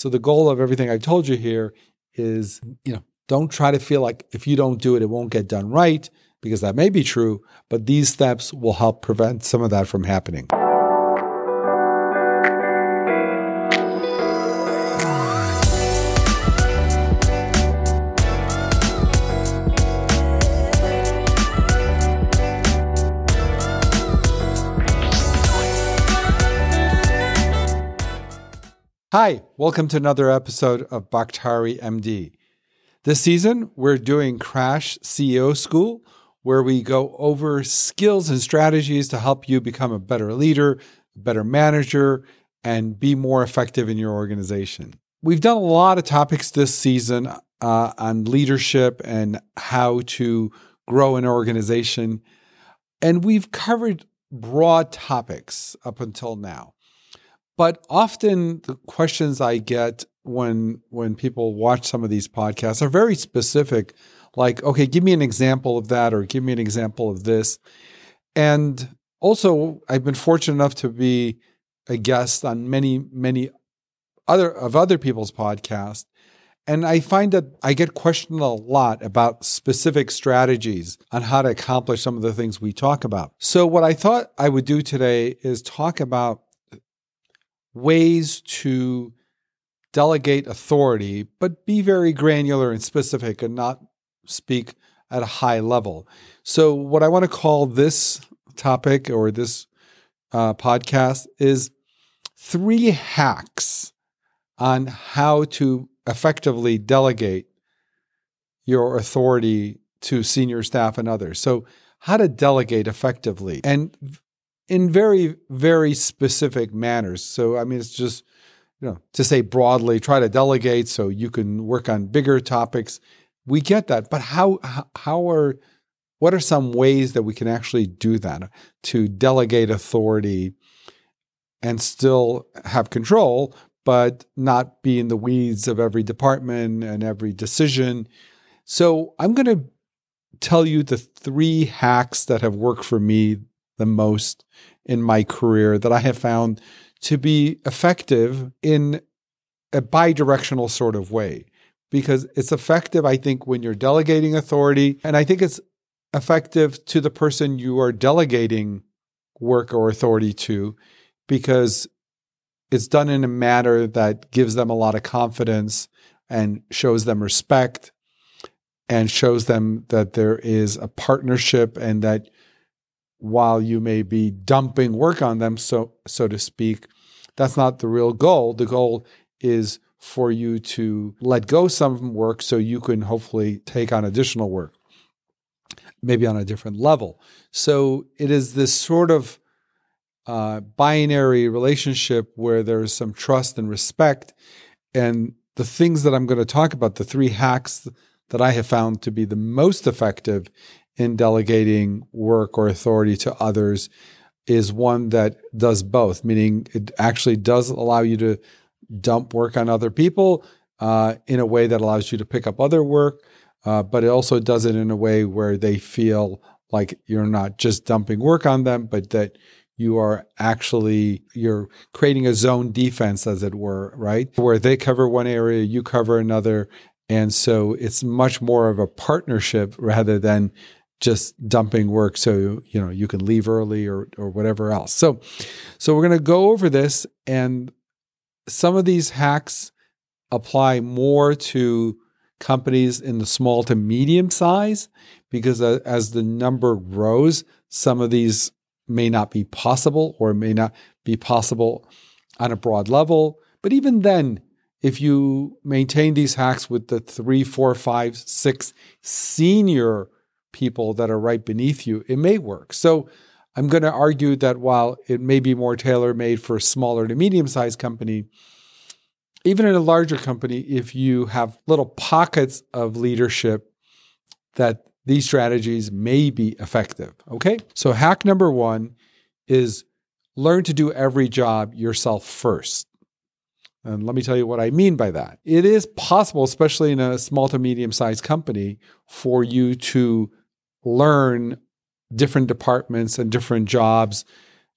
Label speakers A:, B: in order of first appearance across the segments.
A: So the goal of everything I've told you here is, you know, don't try to feel like if you don't do it, it won't get done right, because that may be true, but these steps will help prevent some of that from happening. Hi, welcome to another episode of Baktari MD. This season, we're doing Crash CEO School, where we go over skills and strategies to help you become a better leader, better manager, and be more effective in your organization. We've done a lot of topics this season uh, on leadership and how to grow an organization, and we've covered broad topics up until now. But often the questions I get when when people watch some of these podcasts are very specific, like, okay, give me an example of that, or give me an example of this. And also, I've been fortunate enough to be a guest on many, many other of other people's podcasts. And I find that I get questioned a lot about specific strategies on how to accomplish some of the things we talk about. So, what I thought I would do today is talk about ways to delegate authority, but be very granular and specific and not speak at a high level. So, what I want to call this topic or this uh, podcast is three hacks on how to effectively delegate your authority to senior staff and others. So, how to delegate effectively. And in very, very specific manners. So, I mean, it's just, you know, to say broadly, try to delegate so you can work on bigger topics. We get that. But how, how are, what are some ways that we can actually do that to delegate authority and still have control, but not be in the weeds of every department and every decision? So, I'm going to tell you the three hacks that have worked for me the most in my career that I have found to be effective in a bi-directional sort of way. Because it's effective I think when you're delegating authority and I think it's effective to the person you are delegating work or authority to because it's done in a manner that gives them a lot of confidence and shows them respect and shows them that there is a partnership and that while you may be dumping work on them, so so to speak, that's not the real goal. The goal is for you to let go some work so you can hopefully take on additional work, maybe on a different level. So it is this sort of uh, binary relationship where there's some trust and respect. And the things that I'm going to talk about, the three hacks that I have found to be the most effective in delegating work or authority to others is one that does both, meaning it actually does allow you to dump work on other people uh, in a way that allows you to pick up other work, uh, but it also does it in a way where they feel like you're not just dumping work on them, but that you are actually you're creating a zone defense as it were right? Where they cover one area you cover another. And so it's much more of a partnership rather than just dumping work so you know you can leave early or or whatever else. So so we're going to go over this and some of these hacks apply more to companies in the small to medium size because uh, as the number grows some of these may not be possible or may not be possible on a broad level but even then if you maintain these hacks with the three, four, five, six senior people that are right beneath you, it may work. So I'm going to argue that while it may be more tailor made for a smaller to medium sized company, even in a larger company, if you have little pockets of leadership, that these strategies may be effective. Okay. So, hack number one is learn to do every job yourself first. And let me tell you what I mean by that. It is possible, especially in a small to medium sized company, for you to learn different departments and different jobs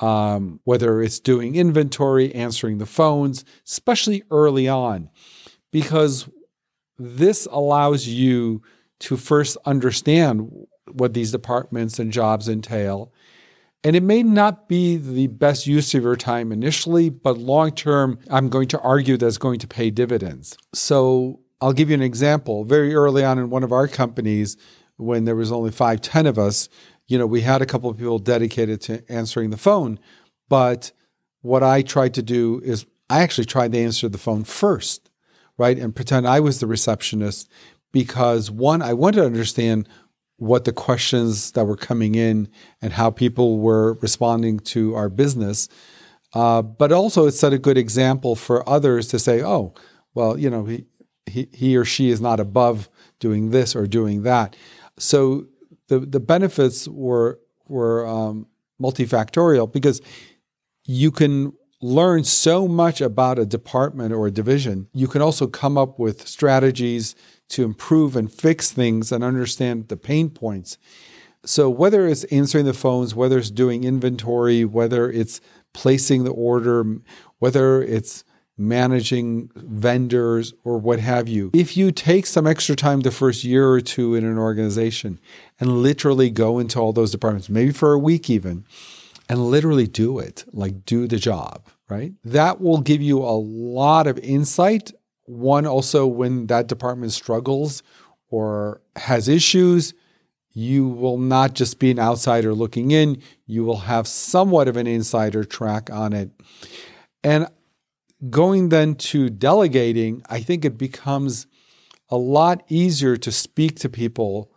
A: um, whether it's doing inventory, answering the phones, especially early on, because this allows you to first understand what these departments and jobs entail. And it may not be the best use of your time initially, but long term, I'm going to argue that's going to pay dividends. So I'll give you an example. Very early on in one of our companies, when there was only five, ten of us, you know, we had a couple of people dedicated to answering the phone. But what I tried to do is I actually tried to answer the phone first, right? And pretend I was the receptionist because one, I wanted to understand what the questions that were coming in and how people were responding to our business. Uh, but also, it set a good example for others to say, oh, well, you know, he, he, he or she is not above doing this or doing that. So the, the benefits were, were um, multifactorial because you can learn so much about a department or a division. You can also come up with strategies to improve and fix things and understand the pain points. So, whether it's answering the phones, whether it's doing inventory, whether it's placing the order, whether it's managing vendors or what have you, if you take some extra time the first year or two in an organization and literally go into all those departments, maybe for a week even, and literally do it, like do the job, right? That will give you a lot of insight one, also, when that department struggles or has issues, you will not just be an outsider looking in, you will have somewhat of an insider track on it. And going then to delegating, I think it becomes a lot easier to speak to people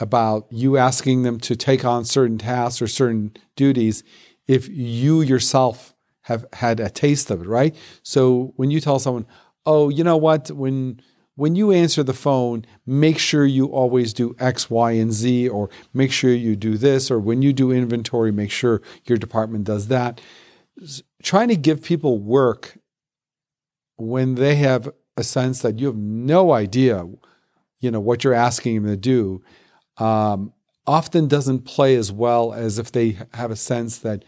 A: about you asking them to take on certain tasks or certain duties if you yourself have had a taste of it, right? So when you tell someone, oh, you know what? When when you answer the phone, make sure you always do X, Y, and Z, or make sure you do this, or when you do inventory, make sure your department does that. Trying to give people work when they have a sense that you have no idea, you know, what you're asking them to do, um, often doesn't play as well as if they have a sense that,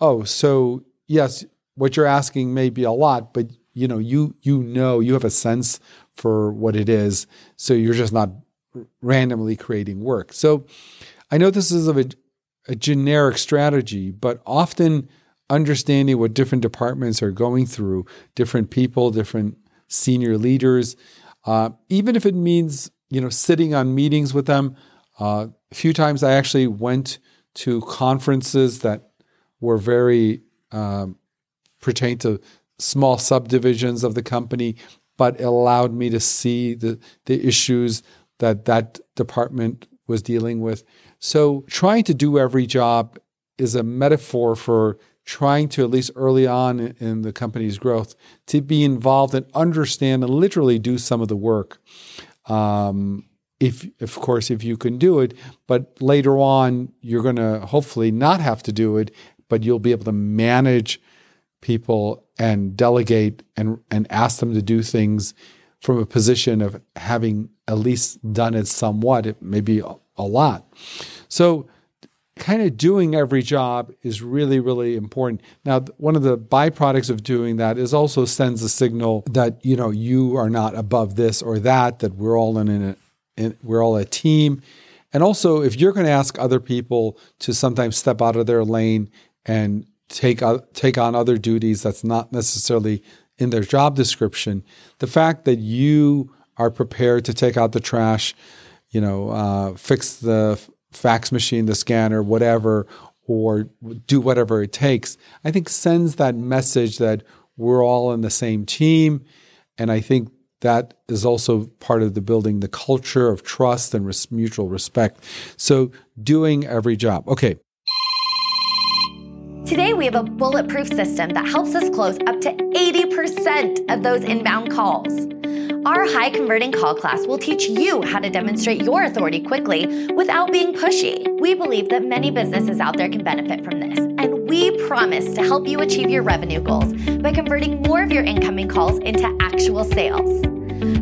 A: oh, so yes, what you're asking may be a lot, but you know you you know you have a sense for what it is so you're just not randomly creating work. So i know this is a, a generic strategy but often understanding what different departments are going through different people different senior leaders uh, even if it means you know sitting on meetings with them uh, a few times i actually went to conferences that were very um, pertain to small subdivisions of the company, but allowed me to see the, the issues that that department was dealing with. So, trying to do every job is a metaphor for trying to, at least early on in the company's growth, to be involved and understand and literally do some of the work. Um, if, of course, if you can do it, but later on, you're going to hopefully not have to do it, but you'll be able to manage people and delegate and, and ask them to do things from a position of having at least done it somewhat, it maybe a, a lot. So, kind of doing every job is really, really important. Now, one of the byproducts of doing that is also sends a signal that you know you are not above this or that. That we're all in, a, we're all a team. And also, if you're going to ask other people to sometimes step out of their lane and take uh, take on other duties that's not necessarily in their job description. The fact that you are prepared to take out the trash, you know, uh, fix the fax machine, the scanner, whatever, or do whatever it takes, I think sends that message that we're all in the same team. And I think that is also part of the building the culture of trust and res- mutual respect. So doing every job. Okay,
B: Today, we have a bulletproof system that helps us close up to 80% of those inbound calls. Our high converting call class will teach you how to demonstrate your authority quickly without being pushy. We believe that many businesses out there can benefit from this, and we promise to help you achieve your revenue goals by converting more of your incoming calls into actual sales.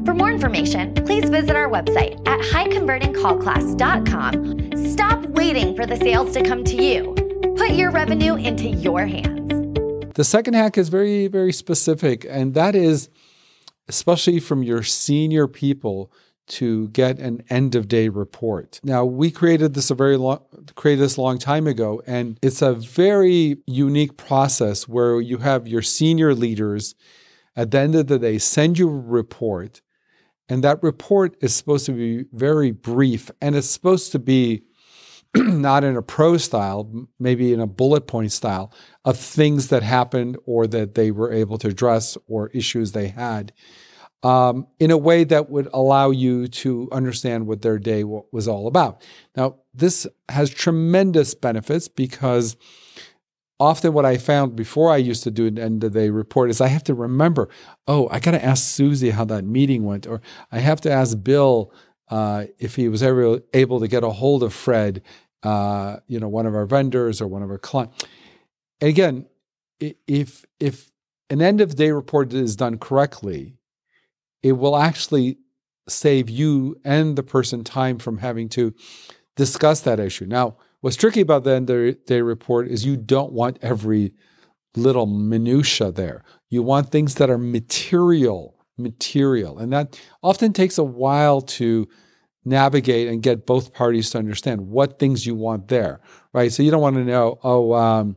B: For more information, please visit our website at highconvertingcallclass.com. Stop waiting for the sales to come to you put your revenue into your hands.
A: The second hack is very, very specific, and that is especially from your senior people to get an end of day report. Now, we created this a very long created this a long time ago and it's a very unique process where you have your senior leaders at the end of the day send you a report and that report is supposed to be very brief and it's supposed to be not in a pro style, maybe in a bullet point style of things that happened or that they were able to address or issues they had um, in a way that would allow you to understand what their day was all about. Now, this has tremendous benefits because often what I found before I used to do an end of day report is I have to remember, oh, I got to ask Susie how that meeting went, or I have to ask Bill uh, if he was ever able to get a hold of Fred, uh, you know, one of our vendors or one of our clients. again, if if an end of day report is done correctly, it will actually save you and the person time from having to discuss that issue. Now, what's tricky about the end of day report is you don't want every little minutia there. You want things that are material, material. And that often takes a while to navigate and get both parties to understand what things you want there, right? So you don't want to know, oh, um,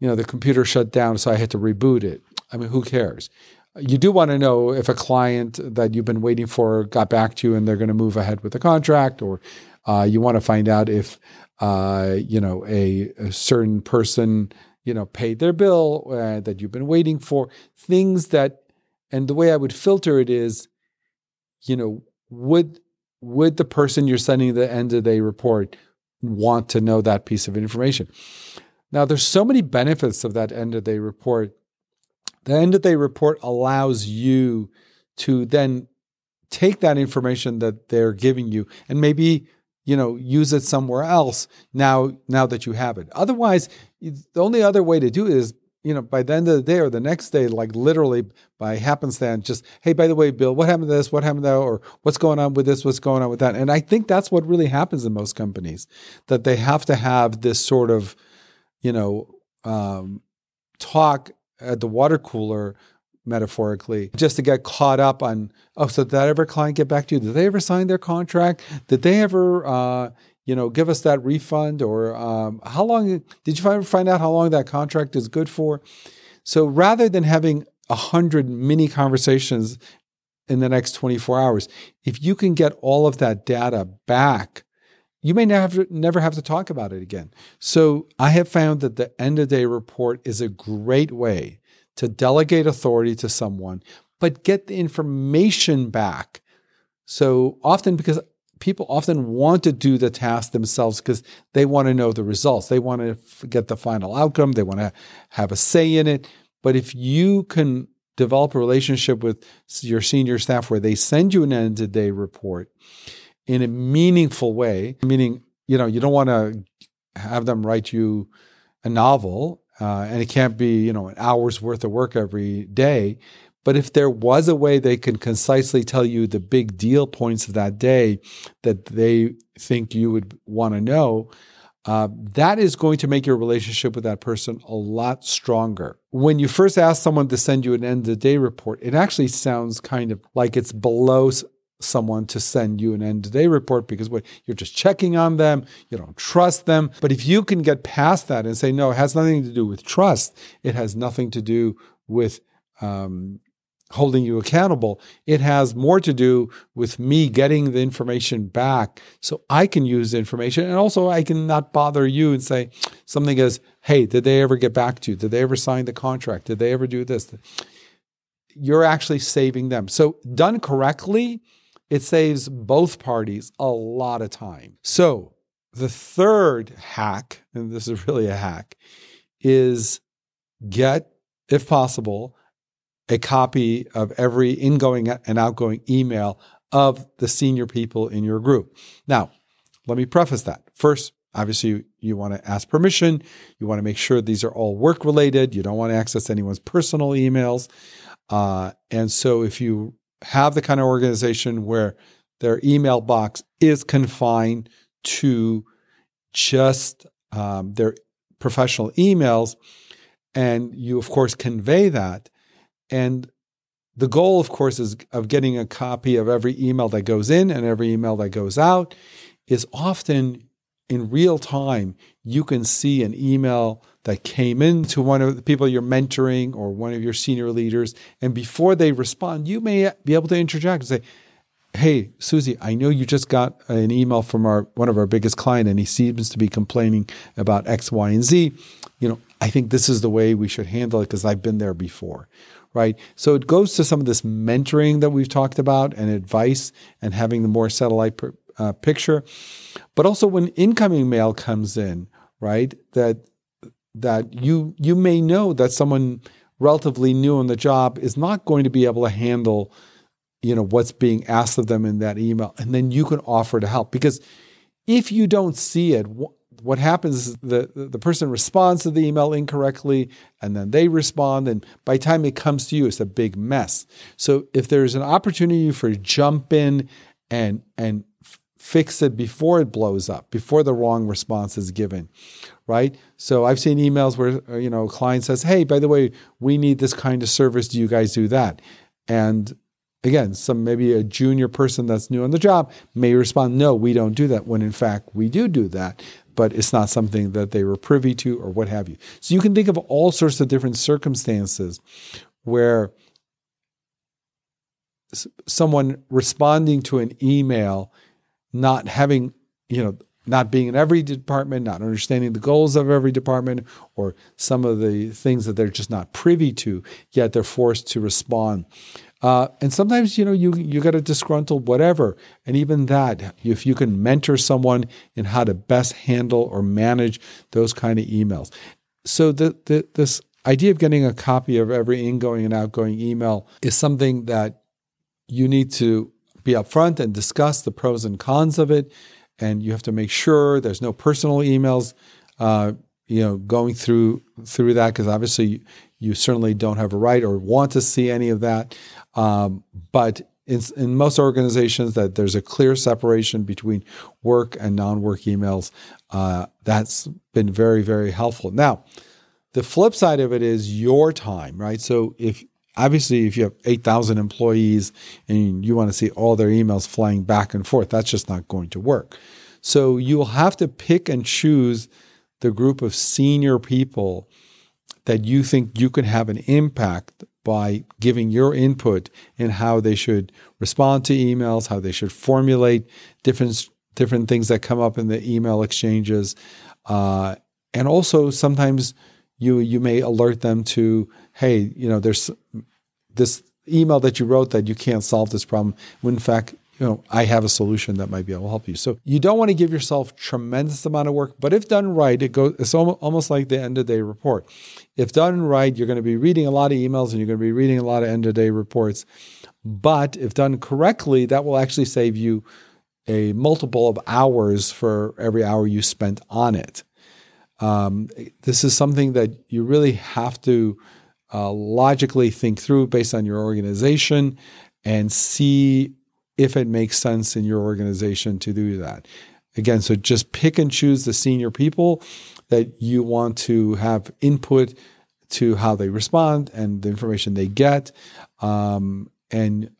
A: you know, the computer shut down, so I had to reboot it. I mean, who cares? You do want to know if a client that you've been waiting for got back to you and they're going to move ahead with the contract, or uh, you want to find out if uh, you know a, a, certain person you know paid their bill uh, that you've been waiting for. Things that, and the way I would filter it is, you know, would would the person you're sending the end of day report want to know that piece of information? Now, there's so many benefits of that end of day report the end of day report allows you to then take that information that they're giving you and maybe you know use it somewhere else now now that you have it otherwise the only other way to do it is you know by the end of the day or the next day like literally by happenstance just hey by the way bill what happened to this? What happened to that? Or what's going on with this? What's going on with that? And i think that's what really happens in most companies that they have to have this sort of you know um, talk at the water cooler metaphorically, just to get caught up on, oh, so did that ever client get back to you? Did they ever sign their contract? Did they ever, uh, you know, give us that refund? Or um, how long did you find out how long that contract is good for? So rather than having a hundred mini conversations in the next 24 hours, if you can get all of that data back, you may never, never have to talk about it again. So I have found that the end of day report is a great way to delegate authority to someone, but get the information back. So often, because people often want to do the task themselves because they want to know the results, they want to get the final outcome, they want to have a say in it. But if you can develop a relationship with your senior staff where they send you an end of day report, in a meaningful way, meaning, you know, you don't want to have them write you a novel uh, and it can't be, you know, an hour's worth of work every day. But if there was a way they can concisely tell you the big deal points of that day that they think you would want to know, uh, that is going to make your relationship with that person a lot stronger. When you first ask someone to send you an end of day report, it actually sounds kind of like it's below someone to send you an end of day report because what you're just checking on them, you don't trust them. But if you can get past that and say, no, it has nothing to do with trust, it has nothing to do with um, holding you accountable. It has more to do with me getting the information back so I can use the information. And also, I can not bother you and say something as, hey, did they ever get back to you? Did they ever sign the contract? Did they ever do this? You're actually saving them. So, done correctly, it saves both parties a lot of time. So, the third hack, and this is really a hack, is get, if possible, a copy of every ingoing and outgoing email of the senior people in your group. Now, let me preface that. First, obviously, you, you want to ask permission. You want to make sure these are all work related. You don't want to access anyone's personal emails. Uh, and so, if you have the kind of organization where their email box is confined to just um, their professional emails, and you, of course, convey that. And the goal, of course, is of getting a copy of every email that goes in and every email that goes out is often in real time. You can see an email that came in to one of the people you're mentoring or one of your senior leaders. And before they respond, you may be able to interject and say, Hey, Susie, I know you just got an email from our one of our biggest client and he seems to be complaining about X, Y, and Z. You know, I think this is the way we should handle it because I've been there before. Right. So it goes to some of this mentoring that we've talked about and advice and having the more satellite per, uh, picture. But also when incoming mail comes in, right, that that you you may know that someone relatively new on the job is not going to be able to handle you know what's being asked of them in that email and then you can offer to help. Because if you don't see it what happens is the the person responds to the email incorrectly and then they respond and by the time it comes to you it's a big mess. So if there's an opportunity for jump in and and fix it before it blows up, before the wrong response is given, right? So I've seen emails where uh, you know a client says, "Hey, by the way, we need this kind of service. Do you guys do that?" And again, some maybe a junior person that's new on the job may respond, "No, we don't do that." When in fact we do do that, but it's not something that they were privy to or what have you. So you can think of all sorts of different circumstances where someone responding to an email not having, you know, not being in every department, not understanding the goals of every department, or some of the things that they're just not privy to, yet they're forced to respond. Uh, and sometimes, you know, you you got a disgruntled whatever, and even that, if you can mentor someone in how to best handle or manage those kind of emails. So the, the this idea of getting a copy of every ingoing and outgoing email is something that you need to be upfront and discuss the pros and cons of it. And you have to make sure there's no personal emails, uh, you know, going through through that because obviously you, you, certainly don't have a right or want to see any of that. Um, but in, in, most organizations, that there's a clear separation between work and non-work emails. Uh, that's been very very helpful. Now, the flip side of it is your time, right? So if Obviously, if you have 8,000 employees and you want to see all their emails flying back and forth, that's just not going to work. So you will have to pick and choose the group of senior people that you think you can have an impact by giving your input in how they should respond to emails, how they should formulate different different things that come up in the email exchanges, uh, and also sometimes you you may alert them to hey, you know, there's this email that you wrote that you can't solve this problem. When in fact, you know, I have a solution that might be able to help you. So you don't want to give yourself tremendous amount of work, but if done right, it goes. It's almost like the end of day report. If done right, you're going to be reading a lot of emails and you're going to be reading a lot of end of day reports. But if done correctly, that will actually save you a multiple of hours for every hour you spent on it. Um, this is something that you really have to uh, logically think through based on your organization and see if it makes sense in your organization to do that. Again, so just pick and choose the senior people that you want to have input to how they respond and the information they get. Um, and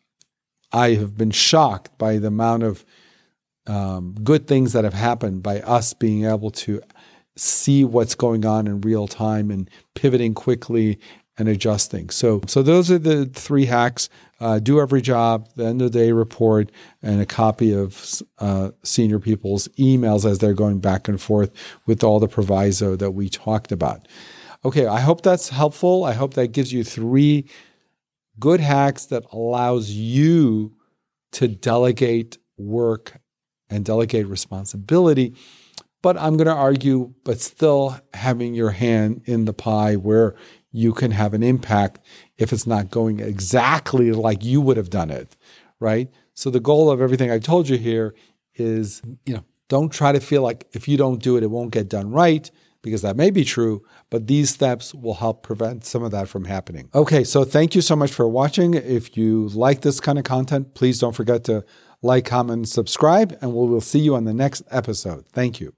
A: I have been shocked by the amount of um, good things that have happened by us being able to see what's going on in real time and pivoting quickly and adjusting. So, so those are the three hacks: uh, do every job, the end of the day report, and a copy of uh, senior people's emails as they're going back and forth with all the proviso that we talked about. Okay, I hope that's helpful. I hope that gives you three good hacks that allows you to delegate work and delegate responsibility. But I'm going to argue, but still having your hand in the pie where you can have an impact if it's not going exactly like you would have done it, right? So the goal of everything I told you here is, you know, don't try to feel like if you don't do it, it won't get done right, because that may be true, but these steps will help prevent some of that from happening. Okay, so thank you so much for watching. If you like this kind of content, please don't forget to like, comment, subscribe, and we will see you on the next episode. Thank you.